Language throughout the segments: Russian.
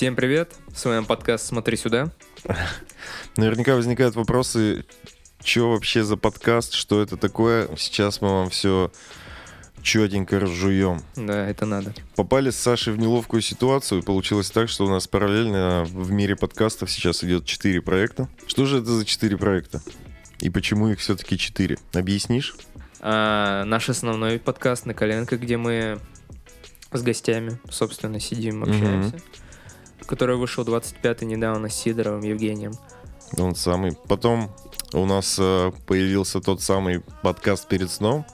Всем привет, с вами подкаст «Смотри сюда». Наверняка возникают вопросы, что вообще за подкаст, что это такое. Сейчас мы вам все четенько разжуем. Да, это надо. Попали с Сашей в неловкую ситуацию. Получилось так, что у нас параллельно в мире подкастов сейчас идет четыре проекта. Что же это за четыре проекта? И почему их все-таки четыре? Объяснишь? А, наш основной подкаст на коленках, где мы с гостями, собственно, сидим, общаемся. Который вышел 25-й недавно с Сидоровым Евгением. Он самый. Потом у нас э, появился тот самый подкаст перед сном.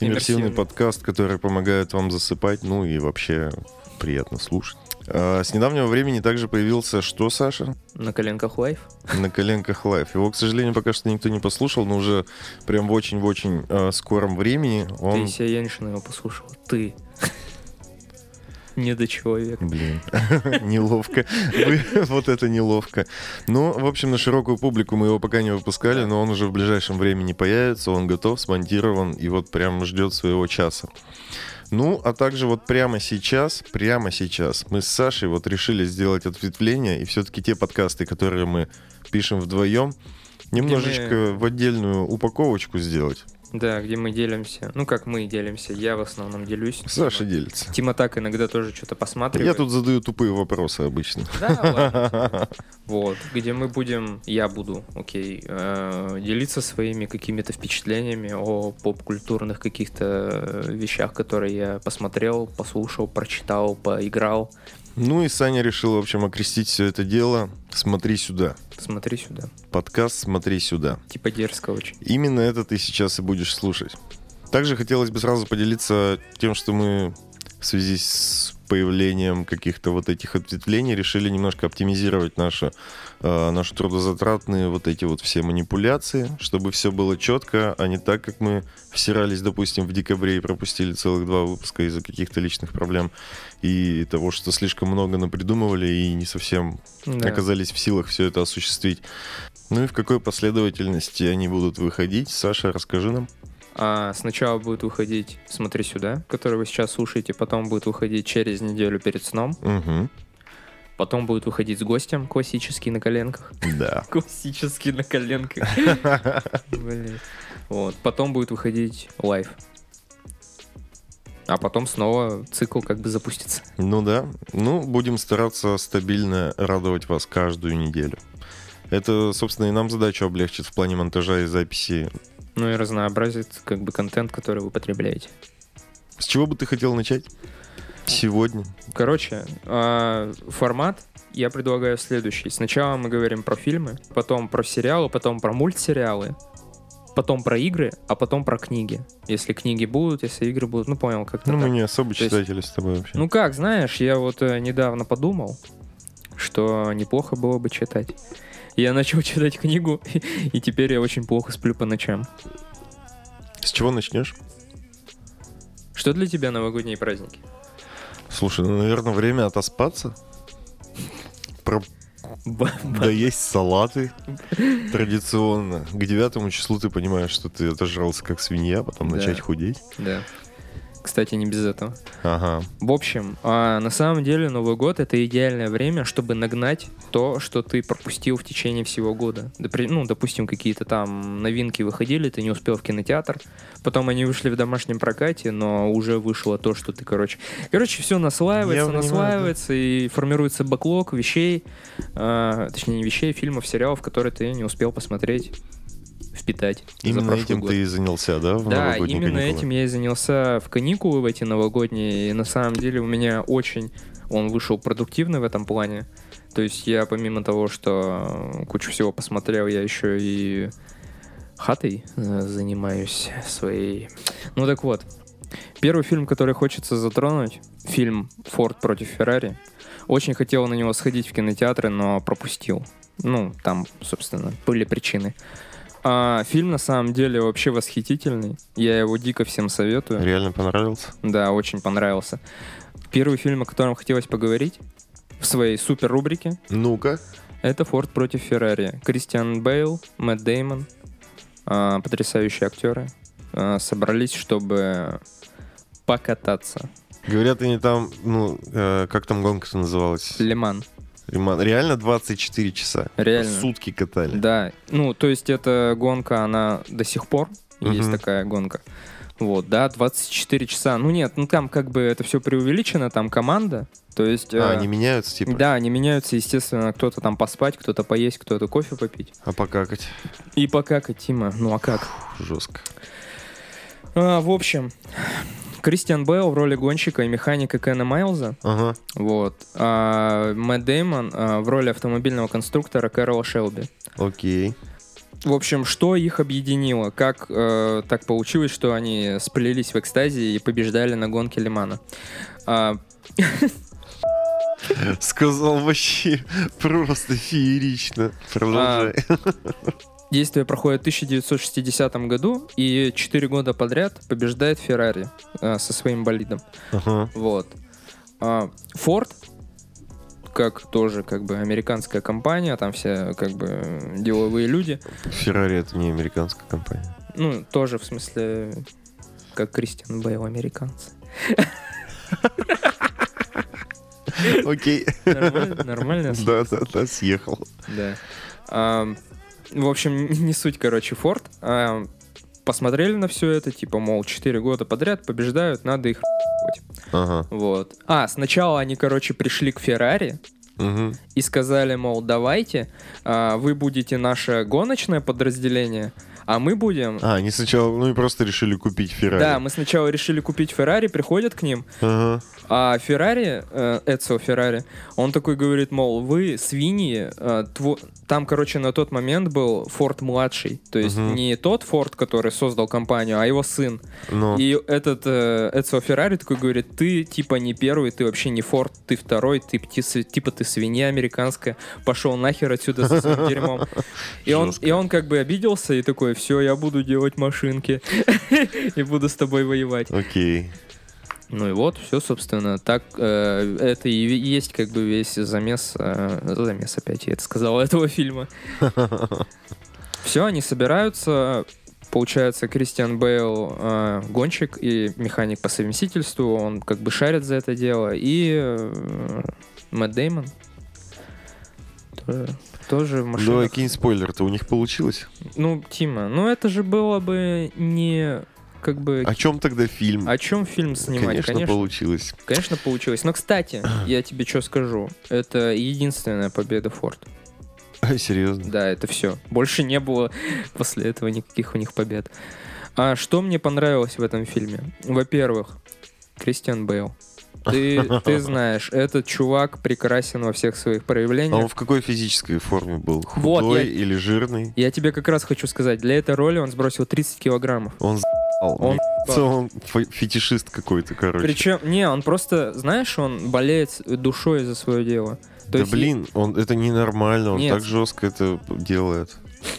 Иммерсивный, Иммерсивный. подкаст, который помогает вам засыпать, ну и вообще приятно слушать. А, с недавнего времени также появился что, Саша? На коленках лайф. На коленках лайф. Его, к сожалению, пока что никто не послушал, но уже прям в очень-в-очень э, скором времени он... Ты Янишина его послушал. Ты. Недочеловек. Блин, неловко. Вот это неловко. Ну, в общем, на широкую публику мы его пока не выпускали, но он уже в ближайшем времени появится, он готов, смонтирован и вот прям ждет своего часа. Ну, а также вот прямо сейчас, прямо сейчас мы с Сашей вот решили сделать ответвление и все-таки те подкасты, которые мы пишем вдвоем, немножечко в отдельную упаковочку сделать. Да, где мы делимся. Ну, как мы делимся. Я в основном делюсь. Саша делится. Тима так иногда тоже что-то посматривает. Я тут задаю тупые вопросы обычно. Да, ладно. Вот, где мы будем, я буду, окей, э, делиться своими какими-то впечатлениями о поп-культурных каких-то вещах, которые я посмотрел, послушал, прочитал, поиграл. Ну и Саня решил, в общем, окрестить все это дело «Смотри сюда». Смотри сюда. Подкаст «Смотри сюда». Типа дерзко очень. Именно это ты сейчас и будешь слушать. Также хотелось бы сразу поделиться тем, что мы в связи с появлением каких-то вот этих ответвлений решили немножко оптимизировать наши, э, наши трудозатратные вот эти вот все манипуляции, чтобы все было четко, а не так, как мы всирались, допустим, в декабре и пропустили целых два выпуска из-за каких-то личных проблем и того, что слишком много напридумывали и не совсем Да. оказались в силах все это осуществить. Ну и в какой последовательности они будут выходить? Саша, расскажи нам. А сначала будет выходить «Смотри сюда», который вы сейчас слушаете, потом будет выходить через неделю перед сном, Угу. потом будет выходить с гостем, классический на коленках. Да. Классический на коленках. Вот. Потом будет выходить лайв. А потом снова цикл как бы запустится. Ну да. Ну, будем стараться стабильно радовать вас каждую неделю. Это, собственно, и нам задачу облегчит в плане монтажа и записи. Ну и разнообразит как бы контент, который вы потребляете. С чего бы ты хотел начать? Сегодня. Короче, а, формат я предлагаю следующий. Сначала мы говорим про фильмы, потом про сериалы, потом про мультсериалы, потом про игры, а потом про книги. Если книги будут, если игры будут. Ну, понял, как-то Ну, так. мы не особо То есть- читатели с тобой вообще. Ну как, знаешь, я вот э, недавно подумал, что неплохо было бы читать. Я начал читать книгу, и теперь я очень плохо сплю по ночам. С чего начнешь? Что для тебя новогодние праздники? Слушай, ну, наверное, время отоспаться. Про Да есть салаты традиционно. К девятому числу ты понимаешь, что ты отожрался как свинья, потом Да. начать худеть. Да. Кстати, не без этого. Ага. В общем, а, на самом деле Новый год это идеальное время, чтобы нагнать то, что ты пропустил в течение всего года. Допри- Ну, допустим, какие-то там новинки выходили, ты не успел в кинотеатр, потом они вышли в домашнем прокате, но уже вышло то, что ты, короче... Короче, все наслаивается, Я понимаю, наслаивается, и формируется бэклог вещей, а, точнее, не вещей, фильмов, сериалов, которые ты не успел посмотреть, впитать Именно этим год. ты и занялся, да, в Да, именно каникулы? этим я и занялся в каникулы в эти новогодние. И на самом деле у меня очень он вышел продуктивный в этом плане. То есть я помимо того, что кучу всего посмотрел, я еще и хатой э, занимаюсь своей. Ну так вот, первый фильм, который хочется затронуть, фильм «Форд против Феррари». Очень хотел на него сходить в кинотеатры, но пропустил. Ну, там, собственно, были причины. А, фильм на самом деле вообще восхитительный. Я его дико всем советую. Реально понравился? Да, очень понравился. Первый фильм, о котором хотелось поговорить в своей супер рубрике, Ну-ка. это «Форд против Феррари». Кристиан Бейл, Мэтт Деймон, а, потрясающие актеры, а, собрались, чтобы покататься. Говорят, они там, ну, э, как там гонка-то называлась? Лиман. Реман- Реально 24 часа. Реально. Сутки катали. Да, ну, то есть эта гонка, она до сих пор есть Мгм. такая гонка. Вот, да, 24 часа. Ну нет, ну там как бы это все преувеличено, там команда. То есть... А, э, они меняются, типа? Да, они меняются, естественно, кто-то там поспать, кто-то поесть, кто-то кофе попить. А покакать? И покакать, Тима. Ну а как? Жестко. А, в общем, Кристиан Бейл в роли гонщика и механика Кена Майлза. Ага. Вот. А Мэтт Деймон а, в роли автомобильного конструктора Кэрола Шелби. Окей. В общем, что их объединило? Как э, так получилось, что они сплелись в экстазе и побеждали на гонке Лимана? А, Сказал вообще просто феерично. Продолжай. действие проходит в 1960 году, и 4 года подряд побеждает Феррари э, со своим болидом. Ага. Вот. А, Ford, как тоже как бы американская компания, там все как бы деловые люди. Феррари это не американская компания. Ну, тоже в смысле, как Кристиан Бейл, американцы. Окей. Нормально, нормально. Да, да, да, съехал. Да. В общем, не суть, короче, Форд. А, посмотрели на все это, типа, мол, 4 года подряд побеждают, надо их Ага. вот. А, сначала они, короче, пришли к Феррари Мгм. и сказали, мол, давайте, а, вы будете наше гоночное подразделение, а мы будем... А, они сначала, ну и просто решили купить Феррари. Да, мы сначала решили купить Феррари, приходят к ним, Ага. А Феррари, э, Эцио Феррари, он такой говорит, мол, вы свиньи, э, тво- там, короче, на тот момент был Форд младший, то есть Мгм. не тот Форд, который создал компанию, а его сын. Ну, И этот э, Эцио Феррари такой говорит, ты типа не первый, ты вообще не Форд, ты второй, ты типа ты свинья американская, пошел нахер отсюда со своим дерьмом. И он, и он как бы обиделся и такой, все, я буду делать машинки и буду с тобой воевать. окей. Ну и вот, все, собственно, так э, это и есть как бы весь замес, э, замес опять я это сказал, этого фильма. Все, они собираются, получается, Кристиан Бейл э, гонщик и механик по совместительству, он как бы шарит за это дело, и э, Мэтт Деймон тоже, тоже в машинах. Давай кинь спойлер-то, у них получилось? Ну, Тима, ну это же было бы не как бы... О чем тогда фильм? О чем фильм снимать? Конечно, получилось. Конечно, получилось. Но, кстати, я тебе что скажу. Это единственная победа Форд. А, серьезно? Да, это все. Больше не было после этого никаких у них побед. А что мне понравилось в этом фильме? Во-первых, Кристиан Бейл. Ты, ты знаешь, этот чувак прекрасен во всех своих А проявлениях. он в какой физической форме был? Вот, Худой я- или жирный? Я тебе как раз хочу сказать, для этой роли он сбросил 30 килограммов. Он. Он он фе- фетишист какой-то, короче. Причем, не, он просто, знаешь, он болеет душой за свое дело. То да есть, блин, он, это ненормально, он Нет. так жестко это делает.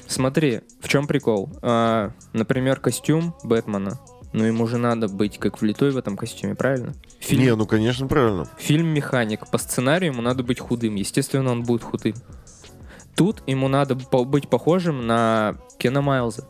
Смотри, в чем прикол? А, например, костюм Бэтмена. Ну, ему же надо быть как влитой в этом костюме, правильно? Фильм, Не, ну конечно, правильно. фильм «Механик». По сценарию ему надо быть худым. Естественно, он будет худым. Тут ему надо быть похожим на Кена Майлза.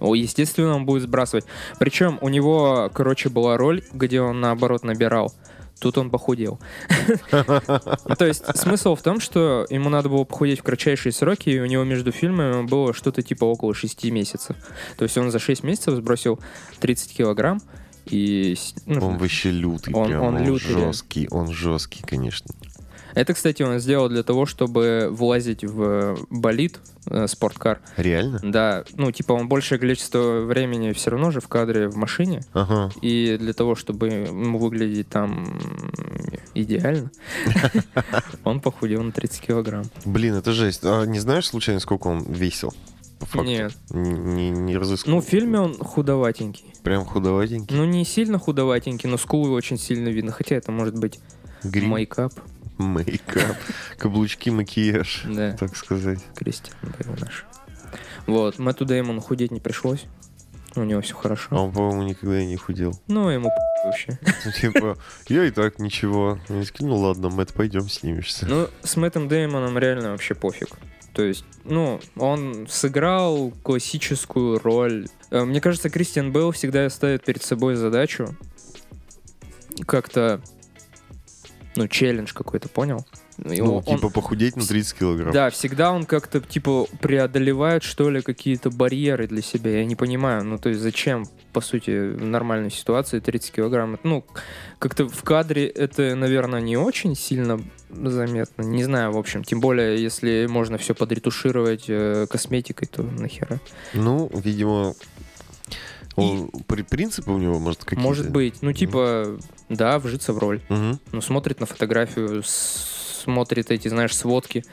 О, естественно, он будет сбрасывать. Причем у него, короче, была роль, где он наоборот набирал. Тут он похудел. То есть смысл в том, что ему надо было похудеть в кратчайшие сроки, и у него между фильмами было что-то типа около 6 месяцев. То есть он за 6 месяцев сбросил 30 килограмм, и... ну, Он вообще лютый, Он- прям, он он, лютый, жесткий, он жесткий, конечно. Это, кстати, он сделал для того, чтобы влазить в болид, э, спорткар. Реально? Да, ну, типа он большее количество времени все равно же в кадре в машине, Ага. и для того, чтобы ему выглядеть там идеально, он похудел на 30 килограмм. Блин, это жесть. А не знаешь случайно, сколько он весил? По факту? Нет. Не, не, не разыскал. Ну, в фильме он худоватенький. Прям худоватенький. Ну, не сильно худоватенький, но скулы очень сильно видно. Хотя это может быть Грим, мейкап. Мейкап, каблучки, макияж, Да, так сказать. Кристиан Бейл наш. Вот, Мэтту Дэймону худеть не пришлось. У него все А хорошо. он, по-моему, никогда и не худел. Ну, ему вообще. Ну, Типа, я и так ничего. Они такие, ну ладно, Мэтт, пойдем снимешься. Ну, с Мэттом Дэймоном реально вообще пофиг. То есть, ну, он сыграл классическую роль. Э, Мне кажется, Кристиан Бейл всегда ставит перед собой задачу как-то ну, челлендж какой-то, понял? И Ну, он- он- типа похудеть на 30 килограмм. да, всегда он как-то, типа, преодолевает, что ли, какие-то барьеры для себя. Я не понимаю. Ну, то есть, зачем, по сути, в нормальной ситуации 30 килограмм? Ну, как-то в кадре это, наверное, не очень сильно заметно. Не знаю, в общем. Тем более, если можно все подретушировать э, косметикой, то нахера. Ну, видимо, он, при- принципы у него, может, какие-то? Может быть. Ну, типа, да, вжиться в роль. Мгм. Ну, смотрит на фотографию, смотрит эти, знаешь, сводки.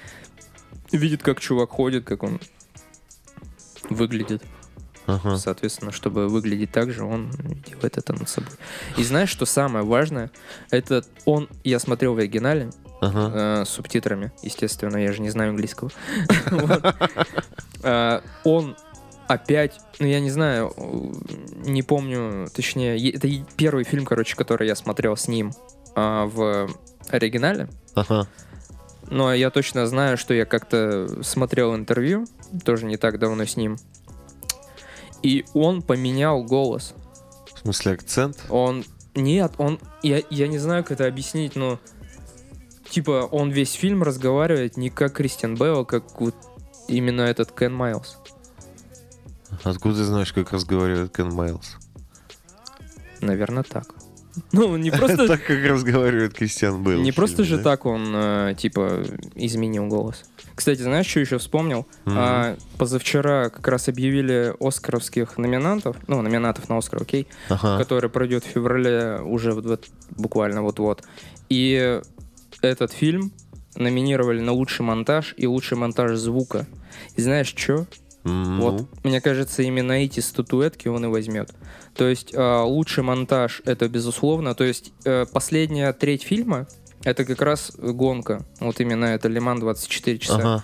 Видит, как чувак ходит, как он выглядит. Ага. Соответственно, чтобы выглядеть так же, он делает это над собой. И знаешь, что самое важное? Это он, я смотрел в оригинале, Ага. э, с субтитрами, естественно, я же не знаю английского. Э, Он опять, ну я не знаю, э, не помню, точнее, это первый фильм, короче, который я смотрел с ним а, в оригинале. Ага. Но я точно знаю, что я как-то смотрел интервью, тоже не так давно с ним. И он поменял голос. В смысле, акцент? Он... Нет, он... Я, я не знаю, как это объяснить, но... Типа, он весь фильм разговаривает не как Кристиан Бейл, а как вот именно этот Кен Майлз. Откуда ты знаешь, как разговаривает Кен Майлз? Наверное, так. Ну, не просто... Так, как разговаривает Кристиан Бейл. Не просто же так он, э, типа, изменил голос. Кстати, знаешь, что еще вспомнил? А, позавчера как раз объявили оскаровских номинантов, ну, номинантов на Оскар, окей, который пройдет в феврале уже вот, вот- буквально вот-вот. И этот фильм номинировали на лучший монтаж и лучший монтаж звука. И знаешь что? М, Вот, мне кажется, именно эти статуэтки он и возьмет. То есть э, лучший монтаж это безусловно. То есть э, последняя треть фильма это как раз гонка. Вот именно это Лиман 24 часа. Ага.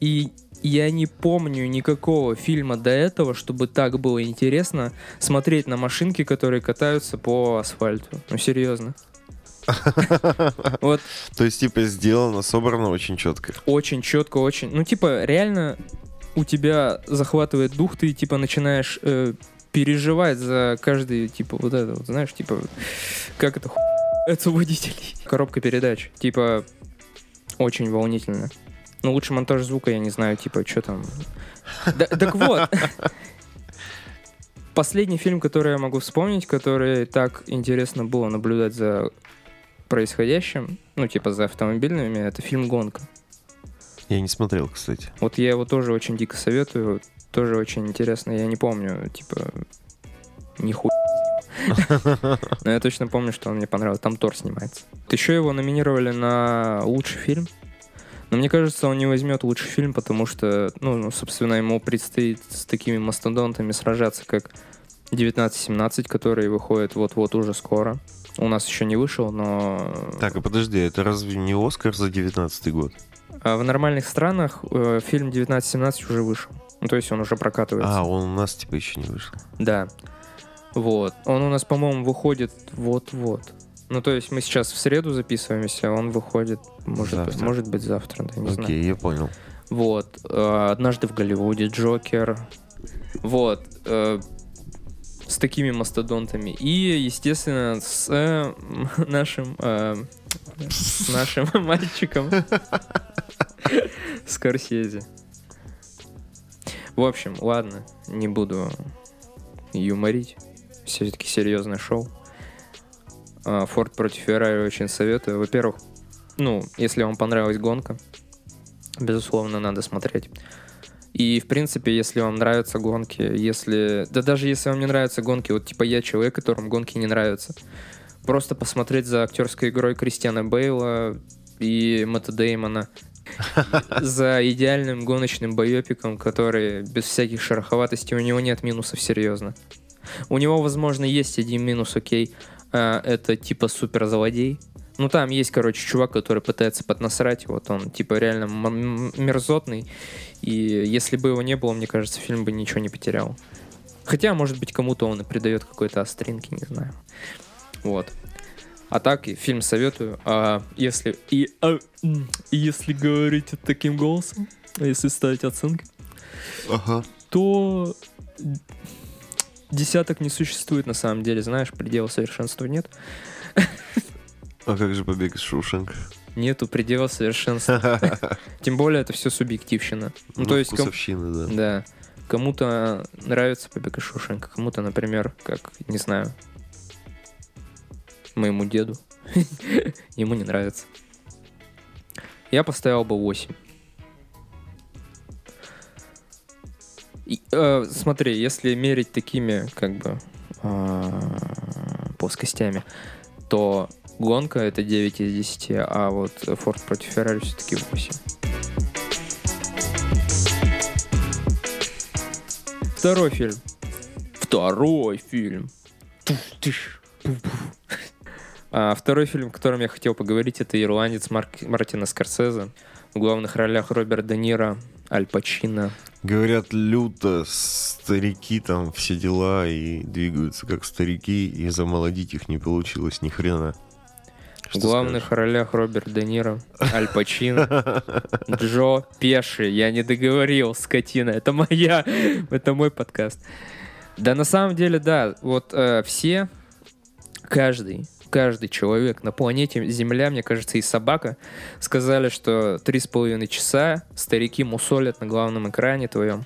И я не помню никакого фильма до этого, чтобы так было интересно смотреть на машинки, которые катаются по асфальту. Ну, серьезно. Вот То есть, типа, сделано, собрано очень четко. очень четко, очень... Ну, типа, реально у тебя захватывает дух, ты, типа, начинаешь э, переживать за каждый, типа, вот это, вот, знаешь, типа, как это ху... это водителей. Коробка передач, типа, очень волнительно. Ну, лучше монтаж звука, я не знаю, типа, что там... Так вот, последний фильм, который я могу вспомнить, который так интересно было наблюдать за происходящим, ну, типа, за автомобильными, это фильм «Гонка». Я не смотрел, кстати. Вот я его тоже очень дико советую. Тоже очень интересно. Я не помню, типа, нихуя. Но я точно помню, что он мне понравился. Там Тор снимается. Еще его номинировали на лучший фильм. Но мне кажется, он не возьмет лучший фильм, потому что, ну, ну, собственно, ему предстоит с такими мастодонтами сражаться, как 1917, который выходит вот-вот уже скоро. У нас еще не вышел, но... Так, а подожди, это разве не Оскар за 19 год? А в нормальных странах э, фильм 1917 уже вышел. Ну, то есть он уже прокатывается. А, он у нас, типа, еще не вышел. Да. Вот. Он у нас, по-моему, выходит вот-вот. Ну, то есть мы сейчас в среду записываемся, он выходит, может, быть, Завтра. может быть, завтра, да, не Окей, знаю. я понял. Вот. э, Однажды в Голливуде, Джокер. Вот. э, С такими мастодонтами. И, естественно, с э, нашим... С нашим мальчиком. Скорсезе. В общем, ладно, не буду юморить. Все-таки серьезное шоу. А, Форд против Феррари очень советую. Во-первых, ну, если вам понравилась гонка, безусловно, надо смотреть. И, в принципе, если вам нравятся гонки, если... Да даже если вам не нравятся гонки, вот типа я человек, которому гонки не нравятся, просто посмотреть за актерской игрой Кристиана Бейла и Мэтта Деймона, за идеальным гоночным боепиком, который без всяких шероховатостей, у него нет минусов, серьезно. У него, возможно, есть один минус, окей, а, это типа суперзлодей. Ну, там есть, короче, чувак, который пытается поднасрать, вот он, типа, реально мерзотный, и если бы его не было, мне кажется, фильм бы ничего не потерял. Хотя, может быть, кому-то он и придает какой-то остринки, не знаю. Вот. А так, фильм советую. А если... И, а, если говорить таким голосом, если ставить оценки, Ага. то десяток не существует на самом деле, знаешь, предела совершенства нет. А как же побег из Шушенка? Нету предела совершенства. Тем более это все субъективщина. Ну, то есть, ком- да. да. Кому-то нравится побег из Шушенка, кому-то, например, как, не знаю, моему деду. Ему не нравится. Я поставил бы 8. И, э, смотри, если мерить такими, как бы, э, плоскостями, то гонка это 9 из 10, а вот Форд против Феррари все-таки 8. Второй фильм. Второй фильм. А, второй фильм, о котором я хотел поговорить, это «Ирландец» Марк- Мартина Скорсезе. В главных ролях Роберт Де Ниро, Аль Пачино. Говорят, люто старики там все дела и двигаются как старики, и замолодить их не получилось ни хрена. В Что главных ролях Роберт Де Ниро, Аль Пачино, Джо Пеши. Я не договорил, скотина. Это моя, это мой подкаст. Да, на самом деле, да. Вот э, все, каждый, каждый человек на планете Земля, мне кажется, и собака, сказали, что три с половиной часа старики мусолят на главном экране твоем.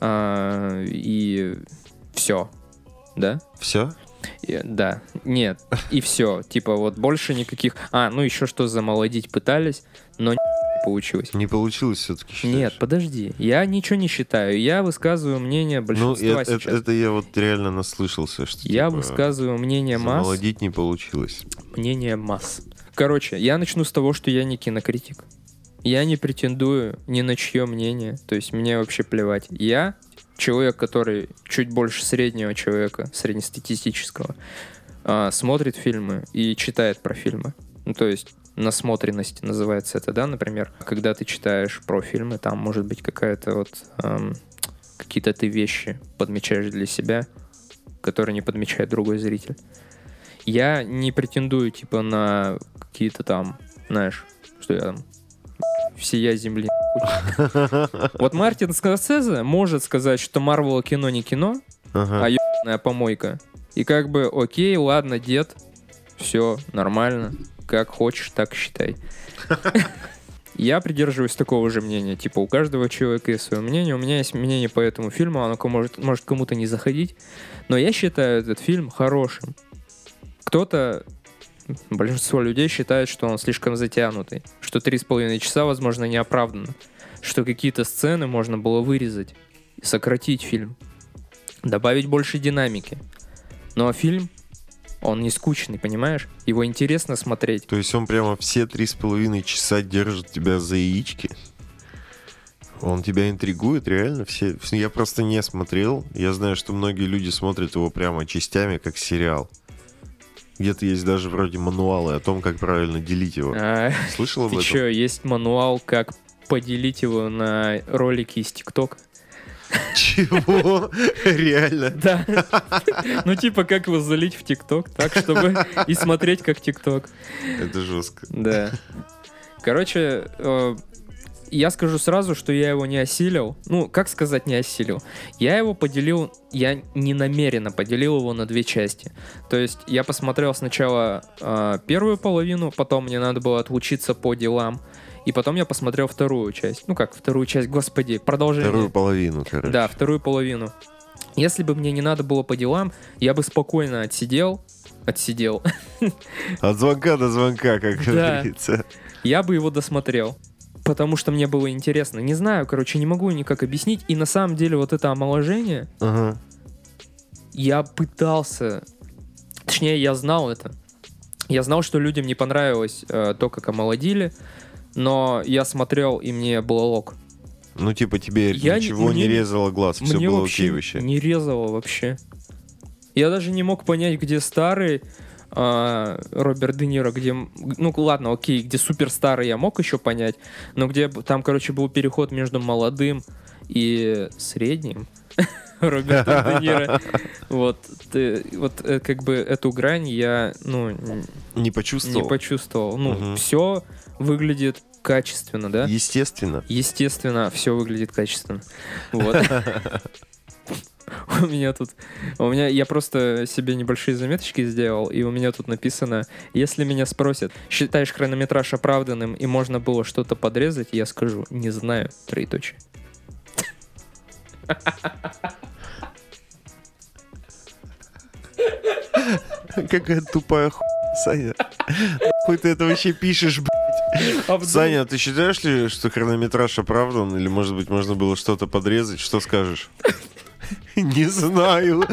А, и все. Да? Все? И- Да, нет, и все. Типа вот больше никаких... А, ну еще что замолодить пытались, но получилось. Не получилось все-таки, Нет, подожди, я ничего не считаю. Я высказываю мнение Ну, большинства это, сейчас. это я вот реально наслышался, что я типа, высказываю мнение масс. замолодить не получилось. Мнение масс. Короче, я начну с того, что я не кинокритик. Я не претендую ни на чье мнение. То есть мне вообще плевать. Я человек, который чуть больше среднего человека, среднестатистического, а, смотрит фильмы и читает про фильмы. Ну, то есть насмотренность называется это, да, например. Когда ты читаешь про фильмы, там может быть какая-то вот... ам, какие-то ты вещи подмечаешь для себя, которые не подмечает другой зритель. Я не претендую, типа, на какие-то там, знаешь, что я там, всея земли. Вот Мартин Скорсезе может сказать, что Марвел кино не кино, Ага. а ебаная помойка. И как бы, окей, ладно, дед, все нормально, как хочешь, так считай. Я придерживаюсь такого же мнения. Типа, у каждого человека есть свое мнение. У меня есть мнение по этому фильму, оно может, может кому-то не заходить. Но я считаю этот фильм хорошим. Кто-то, большинство людей считает, что он слишком затянутый. Что три с половиной часа, возможно, неоправданно. Что какие-то сцены можно было вырезать. Сократить фильм. Добавить больше динамики. А фильм, он не скучный, понимаешь? Его интересно смотреть. То есть он прямо все три с половиной часа держит тебя за яички? Он тебя интригует, реально? Все... Я просто не смотрел. Я знаю, что многие люди смотрят его прямо частями, как сериал. Где-то есть даже вроде мануалы о том, как правильно делить его. А, Слышал об ты этом? чё, есть мануал, как поделить его на ролики из ТикТока? Чего? Реально? Да. Ну, типа, как его залить в ТикТок, так, чтобы и смотреть как ТикТок. Это жестко. Да. Короче, э, я скажу сразу, что я его не осилил. Ну, как сказать не осилил? Я его поделил, я не намеренно поделил его на две части. То есть я посмотрел сначала э, первую половину, потом мне надо было отлучиться по делам, и потом я посмотрел вторую часть. Ну как, вторую часть, господи, продолжение. Вторую половину, короче. Да, вторую половину. Если бы мне не надо было по делам, я бы спокойно отсидел, отсидел, От звонка до звонка, как Да. говорится. я бы его досмотрел. Потому что мне было интересно. Не знаю, короче, не могу никак объяснить. И на самом деле вот это омоложение, Ага. я пытался... Точнее, я знал это. Я знал, что людям не понравилось э, то, как омолодили. Но я смотрел, и мне было ок. Ну, типа, тебе Я не- ничего не мне- резало глаз, все было вообще окей вообще. не резало вообще. Я даже не мог понять, где старый а, Роберт Де Ниро, где... Ну, ладно, окей, где супер старый я мог еще понять, но где там, короче, был переход между молодым и средним Робертом Де Ниро. Вот, ты- вот э, как бы эту грань я, ну, Не почувствовал? не почувствовал. Ну, Мгм. все выглядит качественно, да? Естественно. Естественно, все выглядит качественно. Вот. У меня тут... У меня... Я просто себе небольшие заметочки сделал, и у меня тут написано, если меня спросят, считаешь хронометраж оправданным и можно было что-то подрезать, я скажу, не знаю, троеточие. Какая тупая хуйня, Саня. Хуй ты это вообще пишешь, блядь. Саня, ты считаешь ли, что хронометраж оправдан? Или, может быть, можно было что-то подрезать? Что скажешь? Не знаю.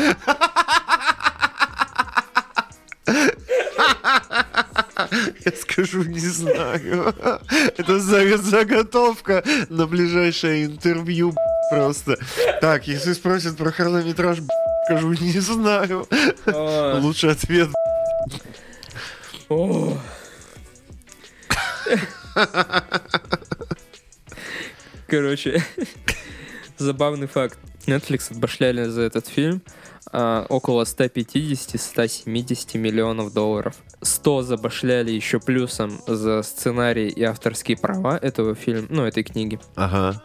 Я скажу, не знаю. Это заготовка на ближайшее интервью просто. Так, если спросят про хронометраж, скажу, не знаю. А. Лучший ответ. Короче, забавный факт. Netflix отбашляли за этот фильм а, около 150-170 миллионов долларов. 100 забашляли еще плюсом за сценарий и авторские права этого фильма, ну, этой книги. Ага.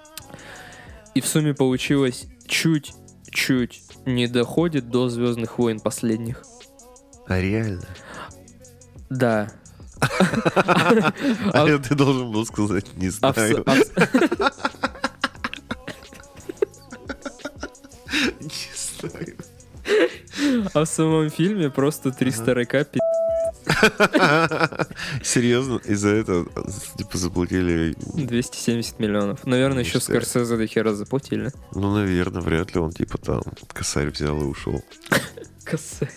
И в сумме получилось чуть-чуть не доходит до Звездных войн последних. А реально? Да. А я ты должен был сказать, не А знаю. а в- Не знаю. а в самом фильме просто 300 РК пи***. Серьезно? Из-за этого типа заплатили... 270 миллионов. Наверное, еще. Скорсезе до хера заплатили. Ну, наверное, вряд ли он типа там косарь взял и ушел. Косарь.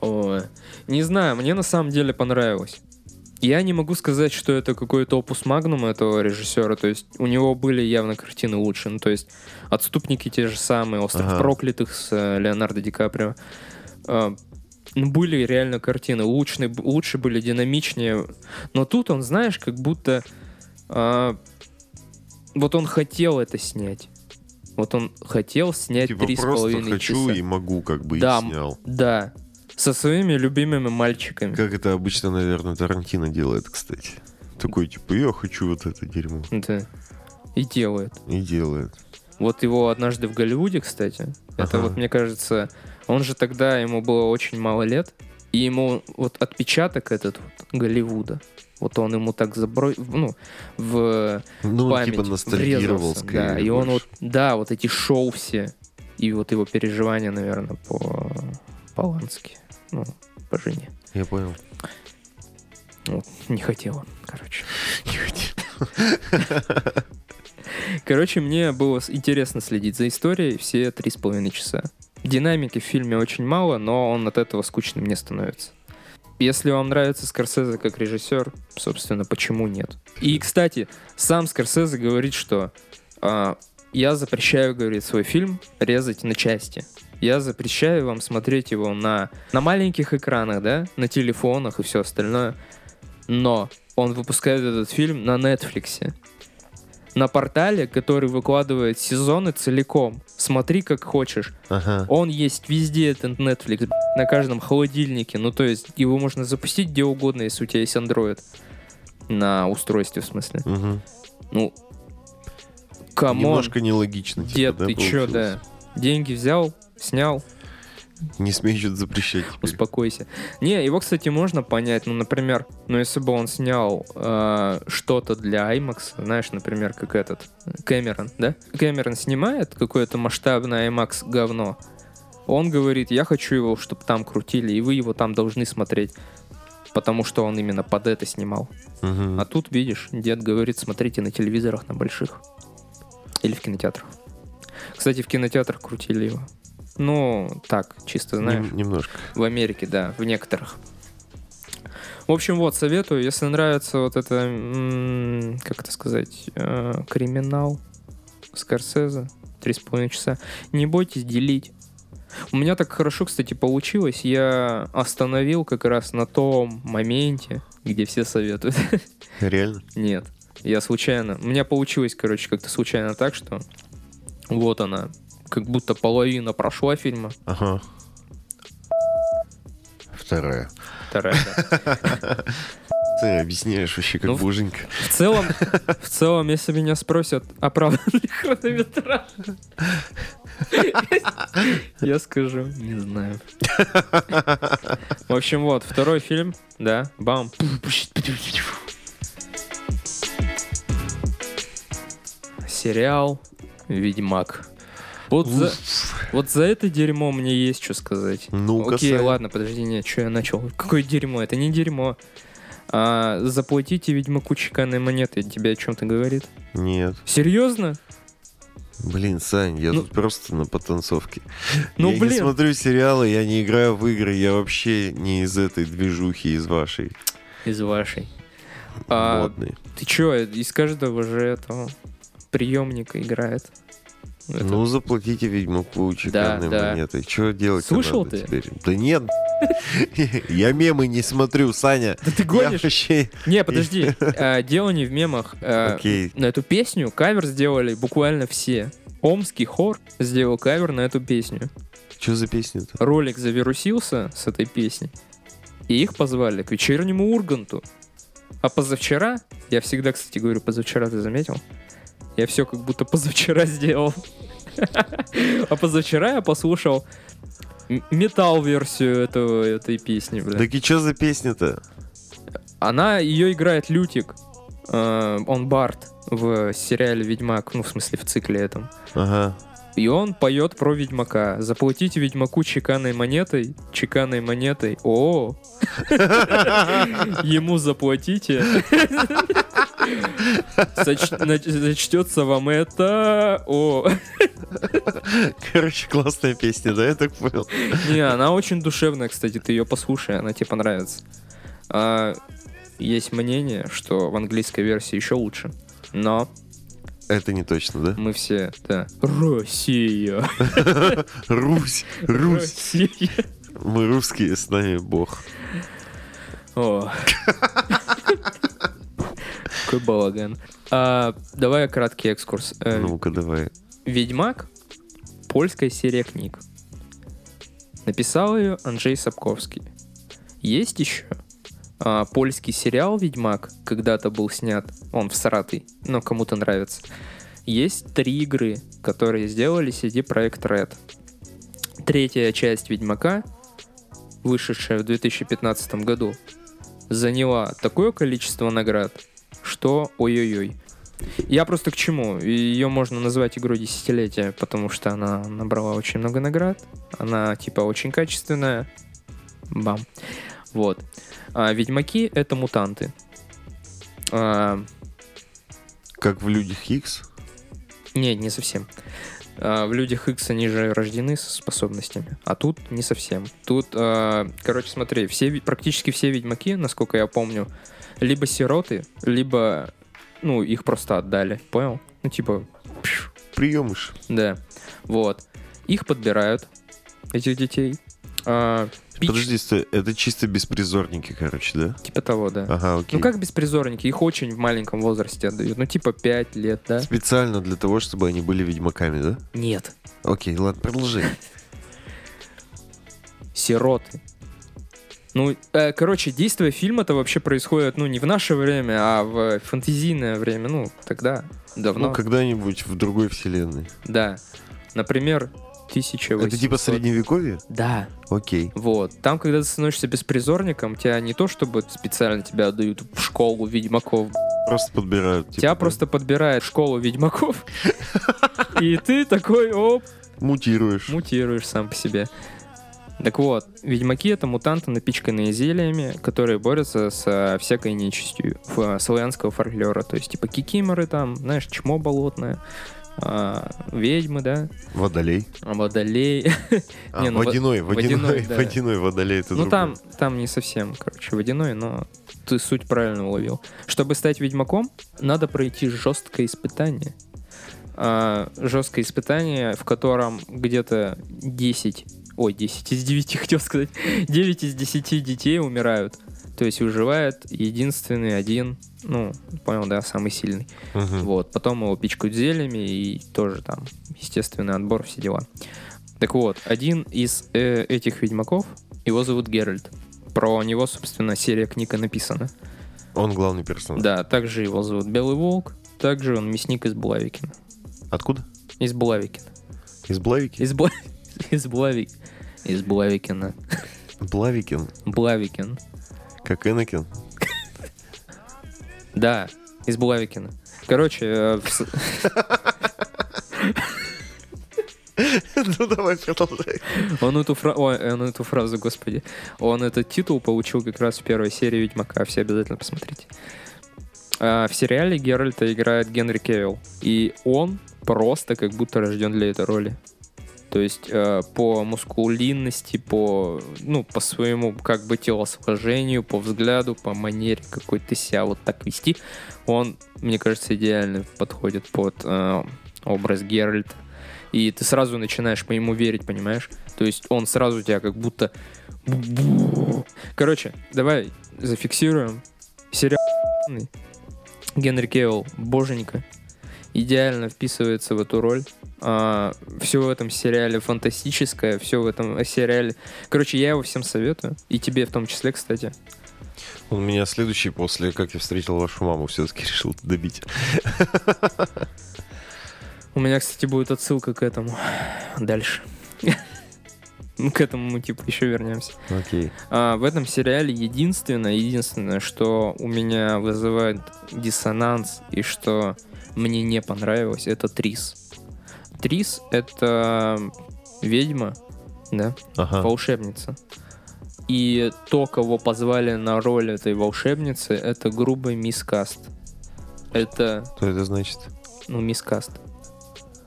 Ой. Не знаю, мне на самом деле понравилось. Я не могу сказать, что это какой-то опус магнум этого режиссера. То есть у него были явно картины лучше. Ну, то есть «Отступники» те же самые, «Остров Ага. проклятых» с э, Леонардо Ди Каприо. Ну, были реально картины. Лучше, лучше были, динамичнее. Но тут он, знаешь, как будто... а, вот он хотел это снять. Вот он хотел снять Типа три с просто половиной хочу часа. и могу как бы Да, и снял. Да. Со своими любимыми мальчиками. Как это обычно, наверное, Тарантино делает, кстати. Такой, типа, я хочу вот это дерьмо. Да. И делает. И делает. Вот его однажды в Голливуде, кстати, это Ага. вот, мне кажется, он же тогда, ему было очень мало лет, и ему вот отпечаток этот вот Голливуда, вот он ему так забро... ну, в Ну, он память типа ностальгировал врезался, скорее. да, и он больше. вот, да, вот эти шоу все, и вот его переживания, наверное, по Полански, ну, по жене. Я понял. Вот, не хотела, короче. Короче, мне было интересно следить за историей все три с половиной часа. Динамики в фильме очень мало, но он от этого скучным не становится. Если вам нравится Скорсезе как режиссер, собственно, почему нет? И, кстати, сам Скорсезе говорит, что а, я запрещаю, говорит, свой фильм резать на части. Я запрещаю вам смотреть его на, на маленьких экранах, да, на телефонах и все остальное. Но он выпускает этот фильм на Netflix. На портале, который выкладывает сезоны целиком. Смотри как хочешь. Ага. Он есть везде, этот Netflix, на каждом холодильнике. Ну, то есть, его можно запустить где угодно, если у тебя есть Android. На устройстве, в смысле. Мгм. Ну, come on, Немножко нелогично. типа, дед, да, ты чё, получилось? да? Деньги взял, снял, Не смей что-то запрещать теперь. успокойся. Не, его, кстати, можно понять. Ну, например, ну, если бы он снял э, что-то для IMAX, знаешь, например, как этот Кэмерон, да? Кэмерон снимает какое-то масштабное IMAX говно. Он говорит, я хочу его, чтобы там крутили, и вы его там должны смотреть. Потому что он именно под это снимал. Мгм. А тут, видишь, дед говорит, смотрите на телевизорах, на больших. Или в кинотеатрах. Кстати, в кинотеатрах крутили его. Ну, так, чисто, знаешь. Нем- Немножко. В Америке, да, в некоторых. В общем, вот, советую, если нравится вот это, м, как это сказать, э, криминал Скорсезе, три с половиной часа, не бойтесь делить. У меня так хорошо, кстати, получилось. Я остановил как раз на том моменте, где все советуют. Реально? Нет, я случайно. У меня получилось, короче, как-то случайно так, что вот она, как будто половина прошла фильма. Ага. Вторая. Вторая, да. Ты объясняешь вообще как Ну, в- боженька. В целом, в целом, если меня спросят, оправдан ли хронометраж, Я скажу, не знаю. В общем, вот, второй фильм, да, бам. Сериал «Ведьмак». Вот за, вот за это дерьмо мне есть что сказать. Ну-ка, Окей, Сань. ладно, подожди, нет, что я начал? Какое дерьмо? Это не дерьмо. А, заплатите Ведьмаку чеканной монеты, тебе о чем-то говорит? Нет. Серьезно? Блин, Сань, я Ну- тут просто на потанцовке. Ну, я не блин. смотрю сериалы, я не играю в игры, я вообще не из этой движухи, из вашей Из вашей. А, модной. ты чё, из каждого же этого приемника играет? Это- Ну, заплатите Ведьмаку чеканной да. монетой. Что делать Слышал ты? теперь? Да нет. Я мемы не смотрю, Саня. Да ты гонишь? вообще... Не, подожди. а, Дело не в мемах. а, Окей. На эту песню кавер сделали буквально все. Омский хор сделал кавер на эту песню. Что за песня-то? Ролик завирусился с этой песней. И их позвали к вечернему Урганту. А позавчера, я всегда, кстати, говорю, позавчера ты заметил? Я все как будто позавчера сделал. А позавчера я послушал м- металл-версию этого, этой песни, бля. Так и что за песня-то? Она, ее играет Лютик. Э, он Барт в сериале Ведьмак, ну, в смысле, в цикле этом. Ага. И он поет про Ведьмака. Заплатите Ведьмаку чеканной монетой. Чеканной монетой. О, ему заплатите. Зачтется вам это. О, Короче, классная песня, да, я так понял? не, она очень душевная, кстати. Ты ее послушай, она тебе понравится. А, есть мнение, что в английской версии еще лучше. Но Это не точно, да? мы все, да. Россия. Русь, Русь. Россия. Мы русские, с нами Бог. О. Какой балаган. А, давай краткий экскурс. Э, Ну-ка, давай. Ведьмак — польская серия книг. Написал ее Анджей Сапковский. Есть еще а, польский сериал «Ведьмак», когда-то был снят, он всратый, но кому-то нравится. Есть три игры, которые сделали CD Projekt Red. Третья часть «Ведьмака», вышедшая в 2015 году, заняла такое количество наград, что ой-ой-ой. Я просто к чему? Ее можно назвать игрой десятилетия, потому что она набрала очень много наград. Она типа очень качественная. Бам. Вот. А Ведьмаки это мутанты. А, Как в Людях Икс? нет, не совсем. А, в Людях Икс они же рождены со способностями, а тут не совсем. Тут, а, короче, смотри, все, практически все ведьмаки, насколько я помню, либо сироты, либо, ну, их просто отдали, понял? Ну, типа, пш, Приемыш. да. Вот. Их подбирают, этих детей. А, пич- Подожди, стой, это чисто беспризорники, короче, да? Типа того, да. Ага, окей. Ну как беспризорники? Их очень в маленьком возрасте отдают. Ну типа 5 лет, да? Специально для того, чтобы они были ведьмаками, да? Нет. Окей, ладно, продолжи. Сироты. Ну, э, короче, действие фильма-то вообще происходит, ну, не в наше время, а в фэнтезийное время, ну, тогда, давно. Ну, когда-нибудь в другой вселенной. Да. Например, 1800... Это типа средневековье? Да, Окей. вот. Там, когда ты становишься беспризорником, тебя не то, чтобы специально тебя отдают в школу ведьмаков, Просто подбирают. типа, тебя да? просто подбирает школу ведьмаков, и ты такой, оп, Мутируешь. мутируешь сам по себе. Так вот, ведьмаки это мутанты, напичканные зельями, которые борются со всякой нечистью в славянского фольклора. То есть, типа, кикиморы там, знаешь, чмо болотное, а, ведьмы, да, Водолей. а, водолей. А, Не, ну, во- водяной, водяной, водяной, да. водяной водолей. Это Ну, другое. там, там не совсем, короче, водяной, но ты суть правильно уловил. Чтобы стать ведьмаком, надо пройти жесткое испытание. А, жесткое испытание, в котором где-то 10, ой, 10 из 9, хотел сказать, 9 из 10 детей умирают. То есть выживает единственный один, ну, понял, да, самый сильный. Мгм. Вот, потом его пичкают зельями и тоже там естественный отбор, все дела. Так вот, один из э, этих ведьмаков, его зовут Геральт. Про него, собственно, серия книг и написана. Он главный персонаж. Да, также его зовут Белый Волк, также он мясник из Булавикина. Откуда? Из Булавикина. Из Блавики? Из, Бла... из Блавик. Из Блавикина. Блавикин. Блавикин. Как Энакин. Да, из Блавикина. Короче, э, Ну давай продолжай. он эту, фра- Ой, он эту фразу, господи, он этот титул получил как раз в первой серии Ведьмака, все обязательно посмотрите. А, в сериале Геральта играет Генри Кевилл, и он просто как будто рожден для этой роли. То есть э, по мускулинности, по, ну, по своему как бы телосложению, по взгляду, по манере какой-то себя вот так вести, он, мне кажется, идеально подходит под э, образ Геральта. И ты сразу начинаешь по нему верить, понимаешь? То есть он сразу тебя как будто... Короче, давай зафиксируем. Сериал. Генри Кевилл, боженька, идеально вписывается в эту роль. все в этом сериале фантастическое, все в этом сериале... Короче, я его всем советую. И тебе в том числе, кстати. Он меня следующий после «Как я встретил вашу маму» все-таки решил добить. У меня, кстати, будет отсылка к этому дальше. Ну, к этому мы, типа, еще вернемся. Окей. А, в этом сериале единственное, единственное, что у меня вызывает диссонанс и что мне не понравилось, это Трис. Трис — это ведьма, да, Ага. волшебница. И то, кого позвали на роль этой волшебницы, это грубый мискаст. Это, Что это значит? ну, мискаст.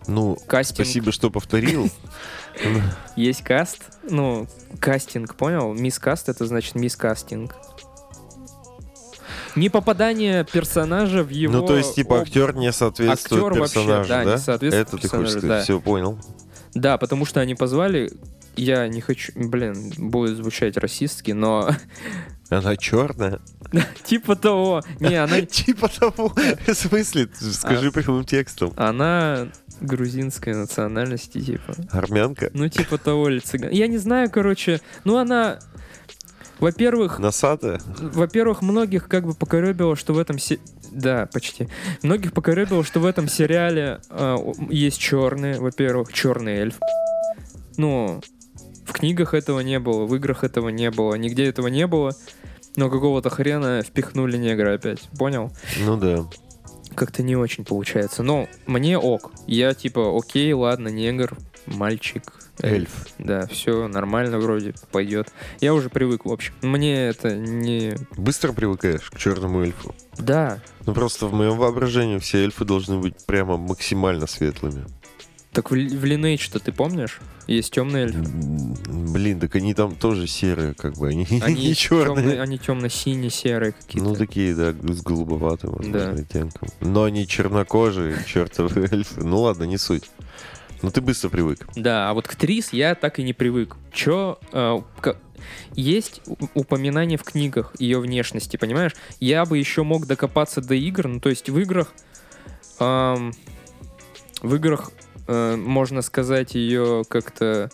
Ну, Кастинг. спасибо, что повторил. Есть каст, ну, кастинг, понял? Мискаст это значит мискастинг. Не попадание персонажа в его... Ну, то есть, типа, об- актер не соответствует Актер вообще, персонажу, да, да? не соответствует Это ты хочешь сказать? да. Все, понял. Да, потому что они позвали... Я не хочу... Блин, будет звучать расистски, но... Она черная. типа того. Не, она... Типа того. В смысле? Скажи прямым текстом. Она грузинской национальности, типа. Армянка? Ну, типа того или цыган. Я не знаю, короче. Ну, она... Во-первых, Носатая? Во-первых, многих как бы покоребило, что в этом се... Да, почти. Многих покоребило, что в этом сериале э, есть черные, во-первых, черный эльф. Ну, в книгах этого не было, в играх этого не было, нигде этого не было. Но какого-то хрена впихнули негра опять. Понял? Ну да. Как-то не очень получается. Но мне ок. Я типа, окей, ладно, негр, мальчик, Эльф. Да, все нормально вроде пойдет. Я уже привык, в общем. Мне это не... Быстро привыкаешь к черному эльфу. Да, Ну просто в моем воображении все эльфы должны быть прямо максимально светлыми. Так в, в Lineage-то ты помнишь? Есть темные эльфы. Блин, так они там тоже серые, как бы, они, Они не черные. темные, они темно-синие, серые какие-то. Ну, такие, да, с голубоватым, возможно, Да. оттенком. Но они чернокожие, чертовы эльфы. Ну ладно, не суть. Ну ты быстро привык. Да, а вот к Трис я так и не привык. Чё? э, есть упоминание в книгах ее внешности, понимаешь? Я бы еще мог докопаться до игр, ну то есть в играх... ам, в играх, э, можно сказать, ее как-то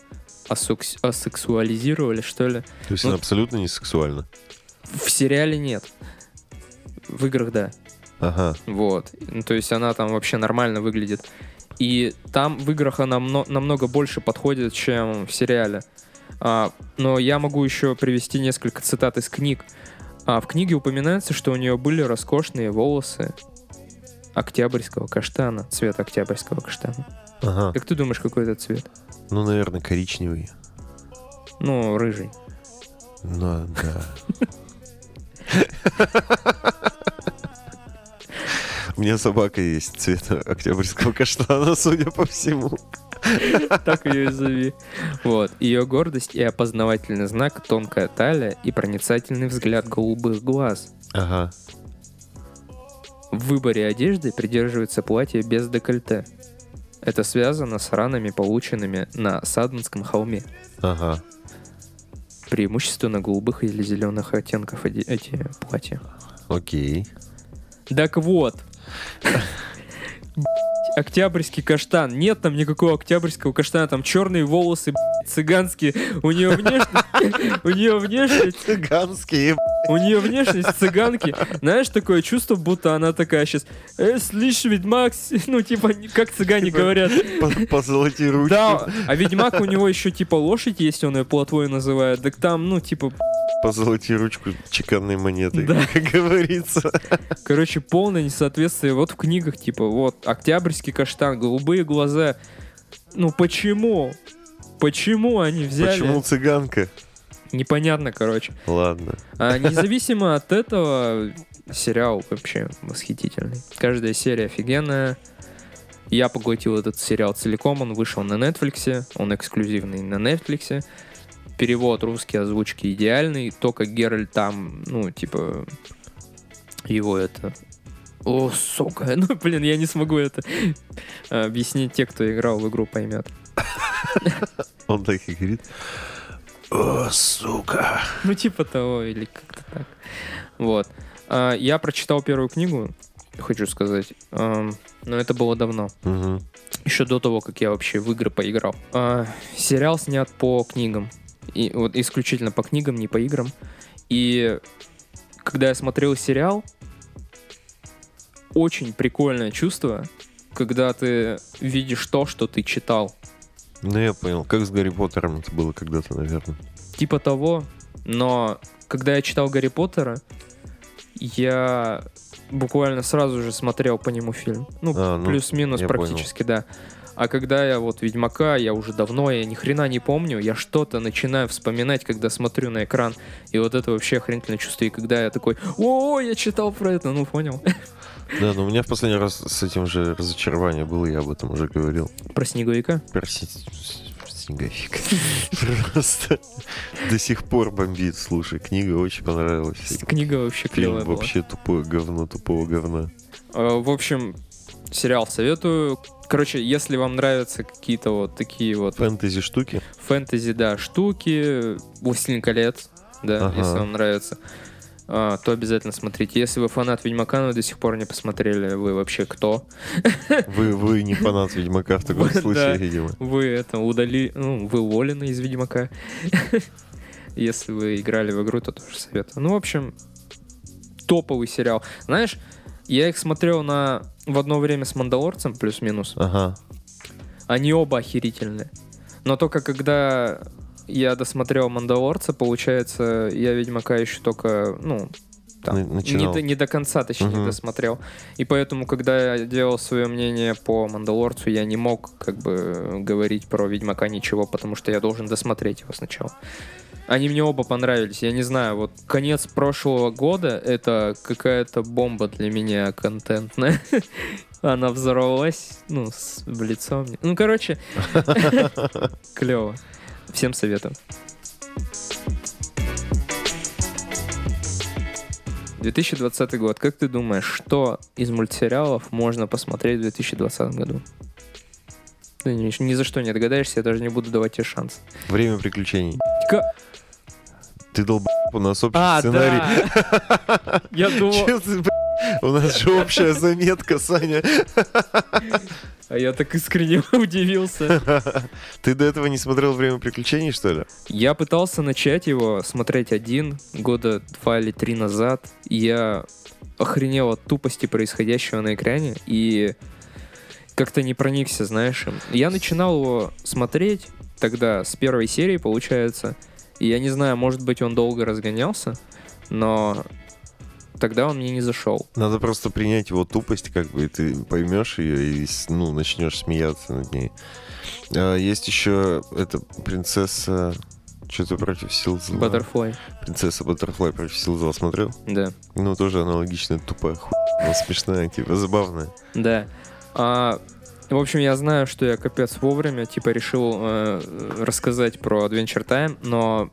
асукс- асексуализировали, что ли. То есть Ну- она абсолютно не сексуальна. В сериале нет. В играх да. Ага. Вот. Ну, то есть она там вообще нормально выглядит. И там в играх она мно- намного больше подходит, чем в сериале. А, но я могу еще привести несколько цитат из книг. А, в книге упоминается, что у нее были роскошные волосы октябрьского каштана, цвет октябрьского каштана. Ага. Как ты думаешь, какой это цвет? Ну, наверное, коричневый. Ну, рыжий. Ну, да. У меня собака есть цвета октябрьского каштана, судя по всему. Так ее и зови. Вот. Ее гордость и опознавательный знак — тонкая талия и проницательный взгляд голубых глаз. Ага. В выборе одежды придерживается платье без декольте. Это связано с ранами, полученными на Саденском холме. Ага. Преимущественно голубых или зеленых оттенков эти, эти платья. Окей. Так вот. Октябрьский каштан. Нет там никакого октябрьского каштана, там черные волосы, цыганские. У нее внешность, у нее внешность, Цыганские. у нее внешность цыганки. Знаешь, такое чувство, будто она такая сейчас, э, слышь, ведьмак, с-» ну, типа, как цыгане Типа, говорят. По- Позолоти ручку. Да, а ведьмак у него еще типа лошадь есть, он ее плотвой называет. Так там, ну, типа, Позолоти ручку чеканной монетой, Да. как говорится. короче, полное несоответствие. Вот в книгах, типа, вот, октябрьский каштан, голубые глаза. Ну, почему? Почему они взяли? Почему цыганка? Непонятно, короче. Ладно. А независимо от этого, сериал вообще восхитительный. Каждая серия офигенная. Я поглотил этот сериал целиком, он вышел на Netflix, он эксклюзивный на Netflix. Перевод русский озвучки идеальный, то, как Геральт там, ну, типа, его это... О, сука, ну, блин, я не смогу это объяснить, те, кто играл в игру, поймет. Он так и говорит. О, сука. Ну, типа того, или как-то так. Вот. А, я прочитал первую книгу, хочу сказать. Но это было давно. Мгм. Еще до того, как я вообще в игры поиграл. А, сериал снят по книгам. И вот исключительно по книгам, не по играм. И когда я смотрел сериал, очень прикольное чувство, когда ты видишь то, что ты читал. Ну, я понял. Как с Гарри Поттером это было когда-то, наверное. типа того, но когда я читал Гарри Поттера, я буквально сразу же смотрел по нему фильм. Ну, А, ну, плюс-минус практически, да. А когда я вот Ведьмака, я уже давно, я ни хрена не помню, я что-то начинаю вспоминать, когда смотрю на экран, и вот это вообще охренительное чувство, и когда я такой, о, я читал про это, ну, понял. Да, но у меня в последний раз с этим же разочарование было, я об этом уже говорил. Про Снеговика? Перси... Снеговик. Просто до сих пор бомбит. Слушай, книга очень понравилась. Книга вообще Фильм клевая была. вообще тупое говно, тупого говна. Э, В общем, сериал советую. Короче, если вам нравятся какие-то вот такие вот Фэнтези штуки. фэнтези, да, штуки, Властелин колец, да, Ага. если вам нравится, а, то обязательно смотрите. Если вы фанат Ведьмака, но до сих пор не посмотрели, вы вообще кто? Вы, вы не фанат Ведьмака в таком случае, видимо. Вы это удали, ну, вы уволены из Ведьмака. Если вы играли в игру, то тоже советую. Ну, в общем, топовый сериал. Знаешь, я их смотрел на в одно время с Мандалорцем, плюс-минус. Ага. Они оба охерительные. Но только когда я досмотрел Мандалорца, получается, я Ведьмака еще только, ну, там, не, до, не до конца, точнее, Мгм. досмотрел. И поэтому, когда я делал свое мнение по Мандалорцу, я не мог, как бы, говорить про Ведьмака ничего, потому что я должен досмотреть его сначала. Они мне оба понравились. Я не знаю, вот конец прошлого года это какая-то бомба для меня контентная. Она взорвалась, ну, с, в лицо мне. Ну, короче, клево. Всем советую. 2020 год. Как ты думаешь, что из мультсериалов можно посмотреть в 2020 году? Ты ни, за что не догадаешься, я даже не буду давать тебе шанс. Время приключений. Ка- Ты долб... у нас общий А, сценарий. да! Я думал... У нас же общая заметка, Саня. А я так искренне удивился. Ты до этого не смотрел «Время приключений», что ли? Я пытался начать его смотреть один, года два или три назад. Я охренел от тупости происходящего на экране и как-то не проникся, знаешь. Я начинал его смотреть тогда с первой серии, получается. И я не знаю, может быть, он долго разгонялся, но тогда он мне не зашел. Надо просто принять его тупость, как бы, и ты поймешь ее и ну, начнешь смеяться над ней. А, есть еще эта принцесса... Что-то против сил зла. Баттерфлай, Принцесса Баттерфлай против сил зла смотрел? да. Ну, тоже аналогично тупая хуй, но смешная, типа, забавная. Да. А, в общем, я знаю, что я капец вовремя, типа, решил э, рассказать про Adventure Time, но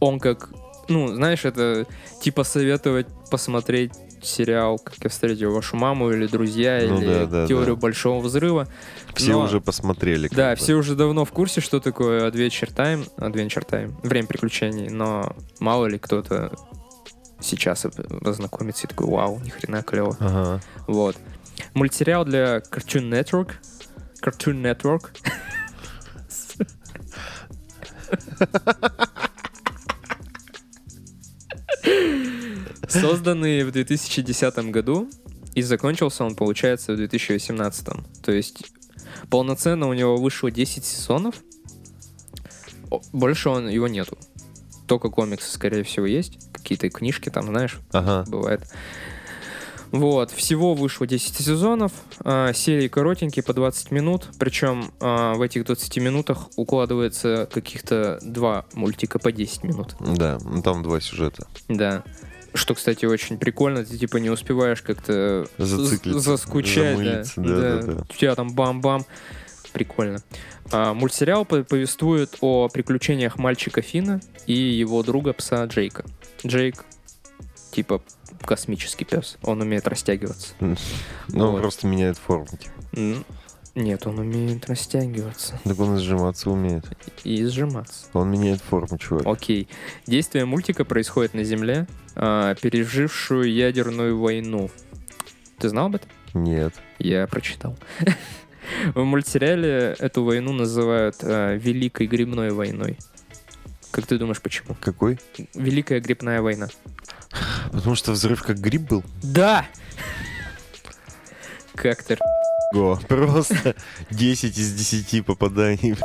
он как, ну, знаешь, это типа советовать посмотреть сериал «Как я встретил вашу маму» или «Друзья», Ну или да, да, «Теорию да. большого взрыва». Все Но- уже посмотрели. Да, бы. все уже давно в курсе, что такое Adventure Time, Adventure Time, время приключений, но мало ли кто-то сейчас ознакомится и такой, вау, ни хрена клево. Ага. Вот. Мультсериал для Cartoon Network. Cartoon Network. Созданный в 2010 году, и закончился он, получается, в 2018. То есть полноценно у него вышло 10 сезонов. Больше он его нету. Только комиксы, скорее всего, есть. Какие-то книжки там, знаешь, Ага. бывает. Вот, всего вышло 10 сезонов, а, серии коротенькие, по 20 минут, причем а, в этих 20 минутах укладывается каких-то два мультика по 10 минут. Да, ну там два сюжета. Да. Что, кстати, очень прикольно, ты типа не успеваешь как-то Зациклиться, з- заскучать, да. замылиться, да-да-да. У тебя там бам-бам. Прикольно. А, мультсериал по- повествует о приключениях мальчика Фина и его друга пса Джейка. Джейк, типа, космический пес. Он умеет растягиваться. Он Вот. просто меняет форму. типа. Нет, он умеет растягиваться Так он и сжиматься умеет. и сжиматься. Он меняет форму, чувак. Окей. Действие мультика происходит на Земле, а, пережившую ядерную войну. Ты знал об этом? Нет. Я прочитал. В мультсериале эту войну называют а, Великой грибной войной. Как ты думаешь, почему? Какой? Великая грибная война. Потому что взрыв как гриб был? Да! Как ты... Го. Просто 10 из 10 попаданий.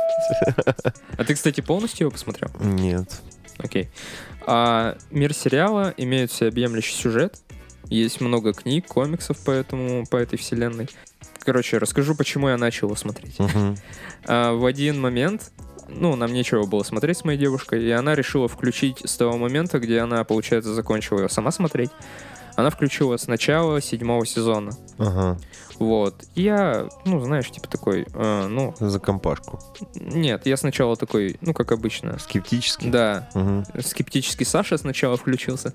А ты, кстати, полностью его посмотрел? Нет. Окей. А мир сериала имеет всеобъемлющий сюжет. Есть много книг, комиксов по, этому, по этой вселенной. Короче, расскажу, почему я начал его смотреть. Мгм. А, в один момент, ну, нам нечего было смотреть с моей девушкой, и она решила включить с того момента, где она, получается, закончила ее сама смотреть. Она включила с начала седьмого сезона. Ага. Вот. И Я, ну, знаешь, типа такой, э, ну, За компашку. нет, я сначала такой, ну, как обычно. Скептически. Да, Мгм. скептический Саша сначала включился,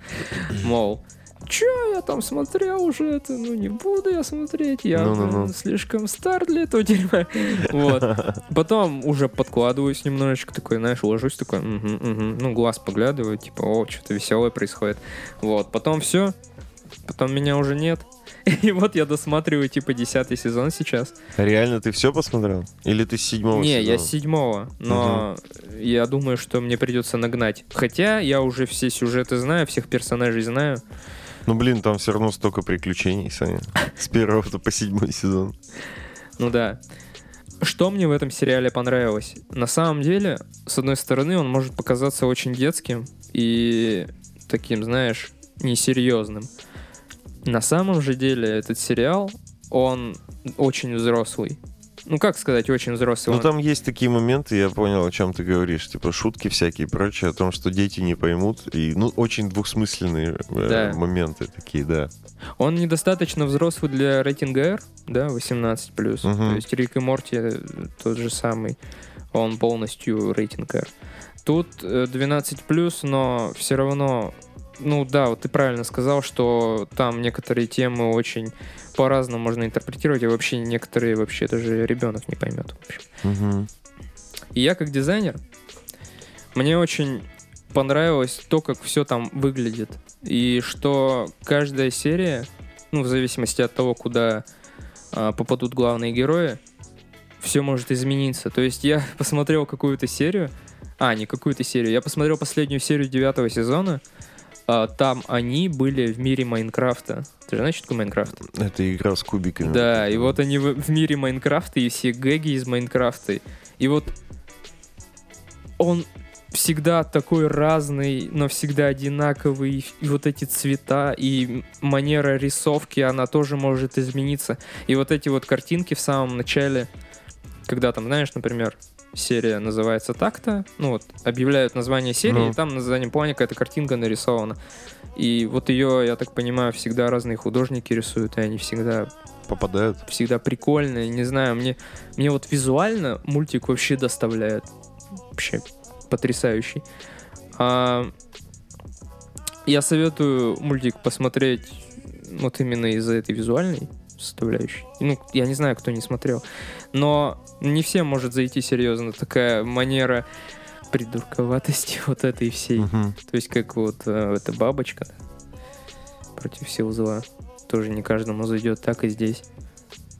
мол, Че я там смотрел уже это, ну не буду я смотреть, я Ну-ну-ну. блин, слишком стар для этого дерьма. Вот. Потом уже подкладываюсь немножечко, такой, знаешь, ложусь такой, ну глаз поглядываю, типа, о, что-то веселое происходит. Вот, потом все, потом меня уже нет. И вот я досматриваю, типа, десятый сезон сейчас. Реально ты все посмотрел? Или ты с седьмого Не, я сезона? с седьмого, но я думаю, что мне придется нагнать. Хотя я уже все сюжеты знаю, всех персонажей знаю. Ну, блин, там все равно столько приключений, Саня. С первого по седьмой сезон. Ну да. Что мне в этом сериале понравилось? На самом деле, с одной стороны, он может показаться очень детским и таким, знаешь, несерьезным. На самом же деле этот сериал, он очень взрослый. Ну, как сказать, очень взрослый. Ну, там есть такие моменты, я понял, о чем ты говоришь. Типа шутки всякие и прочее, о том, что дети не поймут. И, ну, очень двухсмысленные э, Да. моменты такие, да. Он недостаточно взрослый для рейтинга R, да, 18+. Мгм. То есть Рик и Морти э, тот же самый. Он полностью рейтинг R. Тут э, 12+, но все равно... Ну да, вот ты правильно сказал, что там некоторые темы очень по-разному можно интерпретировать, и вообще некоторые вообще даже ребенок не поймет. Мгм. И я как дизайнер, мне очень понравилось то, как все там выглядит. И что каждая серия, ну, в зависимости от того, куда а, попадут главные герои, все может измениться. То есть я посмотрел какую-то серию, а, не какую-то серию, я посмотрел последнюю серию девятого сезона, а, там они были в мире Майнкрафта. Ты же знаешь, что такое Майнкрафт? Это игра с кубиками. Да, и вот они в, в мире Майнкрафта, и все гэги из Майнкрафта. И вот он всегда такой разный, но всегда одинаковый. И вот эти цвета, и манера рисовки, она тоже может измениться. И вот эти вот картинки в самом начале, когда там, знаешь, например, серия называется так-то, ну вот, объявляют название серии, Ну. и там на заднем плане какая-то картинка нарисована. И вот ее, я так понимаю, всегда разные художники рисуют, и они всегда Попадают. всегда прикольные. Не знаю, мне, мне вот визуально мультик вообще доставляет. Вообще потрясающий. А, я советую мультик посмотреть вот именно из-за этой визуальной составляющей. Ну, я не знаю, кто не смотрел. Но не всем может зайти серьезно такая манера придурковатости вот этой всей. Мгм. То есть как вот э, эта бабочка против сил зла. Тоже не каждому зайдет, так и здесь.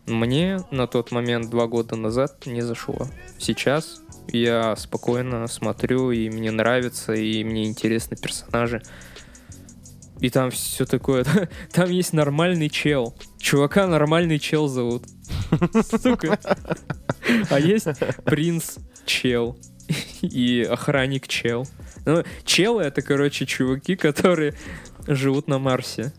Мне на тот момент, два года назад, не зашло. Сейчас я спокойно смотрю, и мне нравится, и мне интересны персонажи. И там все такое. Там есть нормальный чел. Чувака нормальный чел зовут. Сука. А есть принц чел. И охранник чел. Ну, челы это, короче, чуваки, которые живут на Марсе.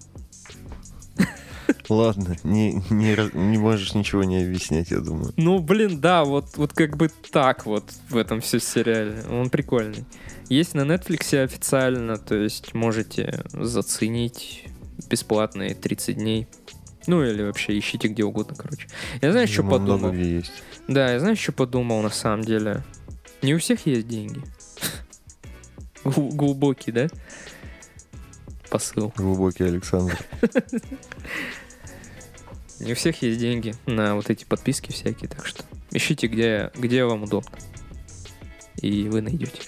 Ладно, не, не, не можешь ничего не объяснять, я думаю. Ну, блин, да, вот, вот как бы так вот в этом все сериале. Он прикольный. Есть на Netflix официально, то есть можете заценить бесплатные 30 дней. Ну, или вообще ищите где угодно, короче. Я знаю, что подумал. есть. Да, я знаю, что подумал на самом деле. Не у всех есть деньги. Гл- Глубокий, да? Посыл. Глубокий Александр. Не у всех есть деньги на вот эти подписки всякие, так что ищите, где, где вам удобно. И вы найдете.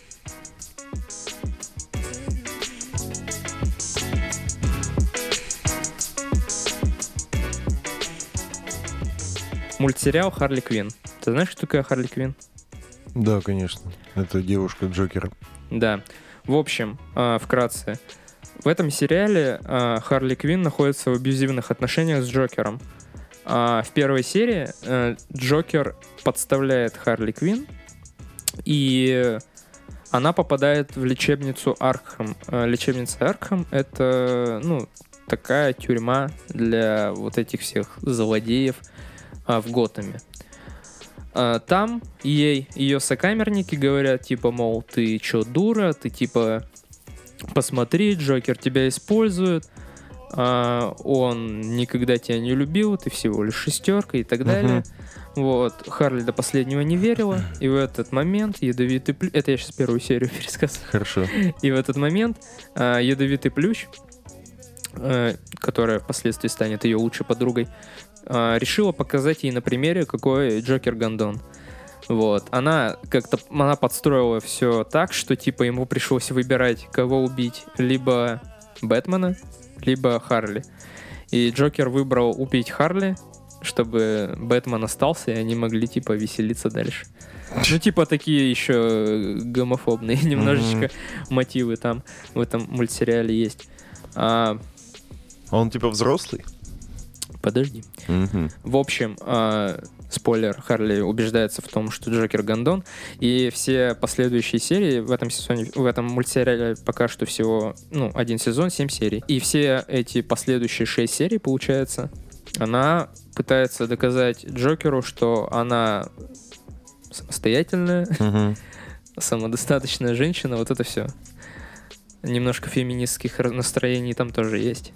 Мультсериал Харли Квин. Ты знаешь, что такое Харли Квин? Да, конечно. Это девушка Джокера. Да. В общем, а, вкратце. В этом сериале а, Харли Квин находится в абьюзивных отношениях с Джокером. А, В первой серии э, Джокер подставляет Харли Квин, и она попадает в лечебницу Аркхам. Э, Лечебница Аркхам — это, ну, такая тюрьма для вот этих всех злодеев а, в Готэме. А, Там ей ее сокамерники говорят, типа, мол, ты чё, дура, ты, типа, посмотри, Джокер тебя использует, а, он никогда тебя не любил, ты всего лишь шестерка и так далее. Вот, Харли до последнего не верила, и в этот момент ядовитый плющ... Это я сейчас первую серию пересказываю. Хорошо. И в этот момент а, ядовитый плющ, э, которая впоследствии станет ее лучшей подругой, а, решила показать ей на примере, какой Джокер Гондон. Вот. Она как-то она подстроила все так, что типа ему пришлось выбирать, кого убить. Либо Бэтмена, либо Харли. И Джокер выбрал убить Харли, чтобы Бэтмен остался, и они могли типа веселиться дальше. Ну, типа такие еще гомофобные немножечко мотивы там в этом мультсериале есть. А, А он типа взрослый? Подожди. В общем, а, спойлер, Харли убеждается в том, что Джокер гондон, и все последующие серии в этом сезоне, в этом мультсериале пока что всего, ну, один сезон, семь серий. И все эти последующие шесть серий, получается, она пытается доказать Джокеру, что она самостоятельная, самодостаточная женщина, вот это все. Немножко феминистских настроений там тоже есть.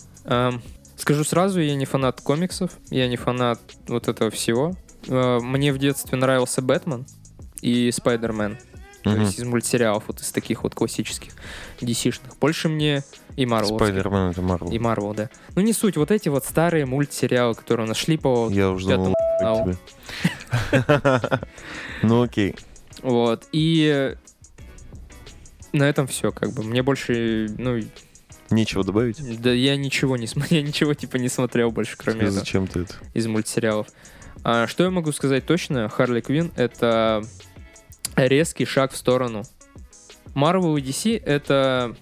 Скажу сразу, я не фанат комиксов, я не фанат вот этого всего. А, Мне в детстве нравился Бэтмен и Спайдермен. То Мгм. есть из мультсериалов, вот из таких вот классических DC-шных. Больше мне и Марвел. Спайдермен это Марвел. И Марвел, да. Ну не суть, вот эти вот старые мультсериалы, которые у нас шли по Я уже думал. Ну окей. Вот. И на этом все, как бы. Мне больше, ну, Нечего добавить? да я ничего не смотрел, я ничего типа не смотрел больше, кроме этого, Зачем ты это? из мультсериалов. А, что я могу сказать точно? Харли Квин это резкий шаг в сторону. Marvel и DC это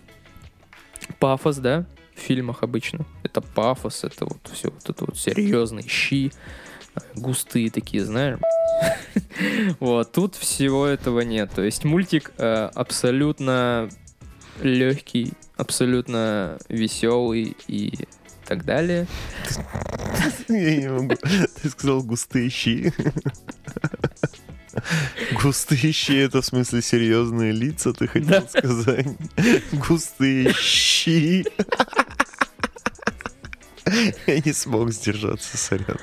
пафос, да, в фильмах обычно. Это пафос, это вот все вот это вот серьезные щи, э, густые такие, знаешь. Вот, тут всего этого нет. То есть мультик э, абсолютно легкий, абсолютно веселый и так далее. Я не могу. Ты сказал густые щи. Густые щи это в смысле серьезные лица, ты хотел Да. сказать. Густые щи. Я не смог сдержаться, сорян.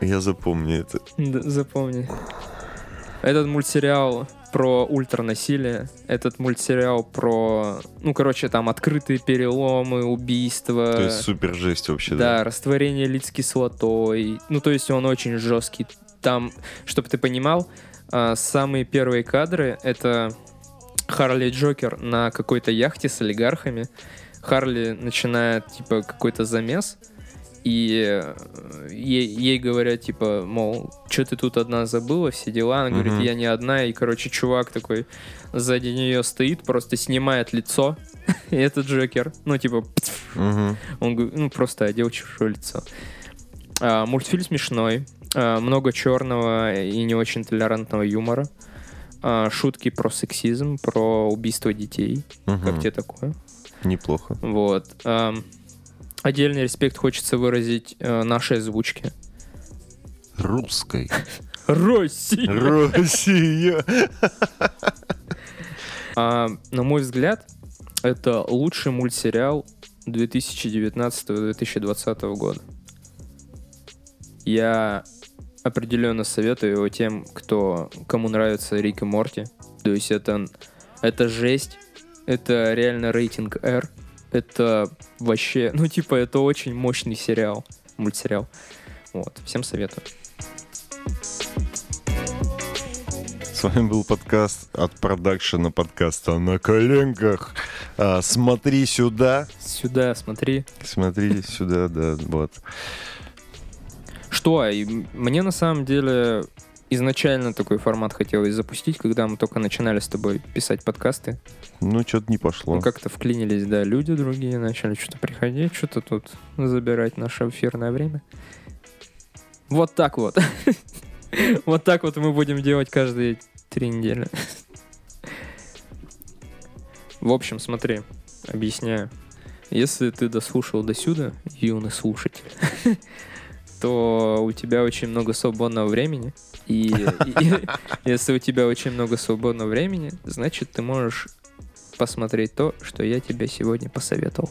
Я запомню это. Да, запомни. Этот мультсериал про ультранасилие, этот мультсериал про, ну, короче, там открытые переломы, убийства. То есть супер жесть вообще, да, растворение лиц кислотой. Ну, то есть он очень жесткий. Там, чтобы ты понимал, а, самые первые кадры — это Харли Джокер на какой-то яхте с олигархами. Харли начинает, типа, какой-то замес, и ей, ей говорят, типа, мол, что ты тут одна забыла, все дела. Она говорит, я не одна. И, короче, чувак такой сзади нее стоит, просто снимает лицо. И это Джокер. Ну, типа, он ну, просто одел чужое лицо. А, мультфильм смешной. а, много черного и не очень толерантного юмора. а, шутки про сексизм, про убийство детей. Как тебе такое? Неплохо. Вот. Отдельный респект хочется выразить э, нашей озвучке. Русской. Россия! Россия. А, на мой взгляд, это лучший мультсериал 2019-2020 года. Я определенно советую его тем, кто, кому нравится Рик и Морти. То есть это, это жесть, это реально рейтинг R. Это вообще, ну типа, это очень мощный сериал, мультсериал. Вот, всем советую. С вами был подкаст от продакшена подкаста на коленках. А, смотри сюда. Сюда, смотри. Смотри сюда, да, вот. Что, мне на самом деле изначально такой формат хотелось запустить, когда мы только начинали с тобой писать подкасты. Ну, что-то не пошло. Ну, как-то вклинились, да, люди другие, начали что-то приходить, что-то тут забирать наше эфирное время. Вот так вот. Вот так вот мы будем делать каждые три недели. В общем, смотри, объясняю. Если ты дослушал до сюда, юный слушатель, то у тебя очень много свободного времени. И, и если у тебя очень много свободного времени, значит, ты можешь посмотреть то, что я тебе сегодня посоветовал.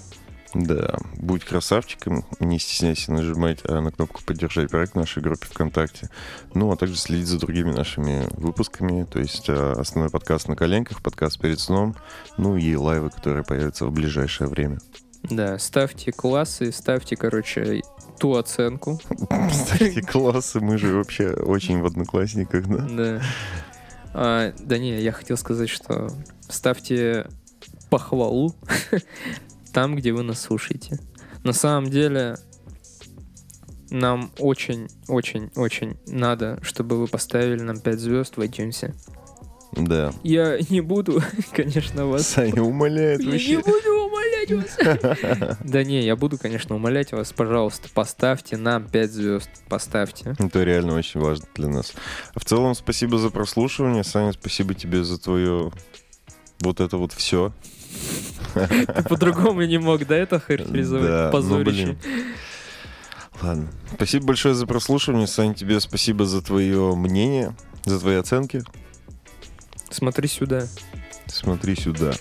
Да, будь красавчиком, не стесняйся нажимать а, на кнопку «Поддержать проект» в нашей группе ВКонтакте. Ну, а также следить за другими нашими выпусками, то есть а, основной подкаст на коленках, подкаст перед сном, ну и лайвы, которые появятся в ближайшее время. Да, ставьте классы, ставьте, короче, ту оценку. Кстати, классы, мы же вообще очень в одноклассниках, да? Да. А, да не, я хотел сказать, что ставьте похвалу там, где вы нас слушаете. На самом деле, нам очень-очень-очень надо, чтобы вы поставили нам 5 звезд в iTunes. Да. Я не буду, конечно, вас... Саня умоляет Я не вообще. буду умолять вас. Да не, я буду, конечно, умолять вас. Пожалуйста, поставьте нам 5 звезд. Поставьте. Это реально очень важно для нас. А в целом, спасибо за прослушивание. Саня, спасибо тебе за твое вот это вот все. Ты по-другому не мог, да, это характеризовать? Да, ну, Позорище. Ладно. Спасибо большое за прослушивание. Саня, тебе спасибо за твое мнение, за твои оценки. Смотри сюда. Смотри сюда.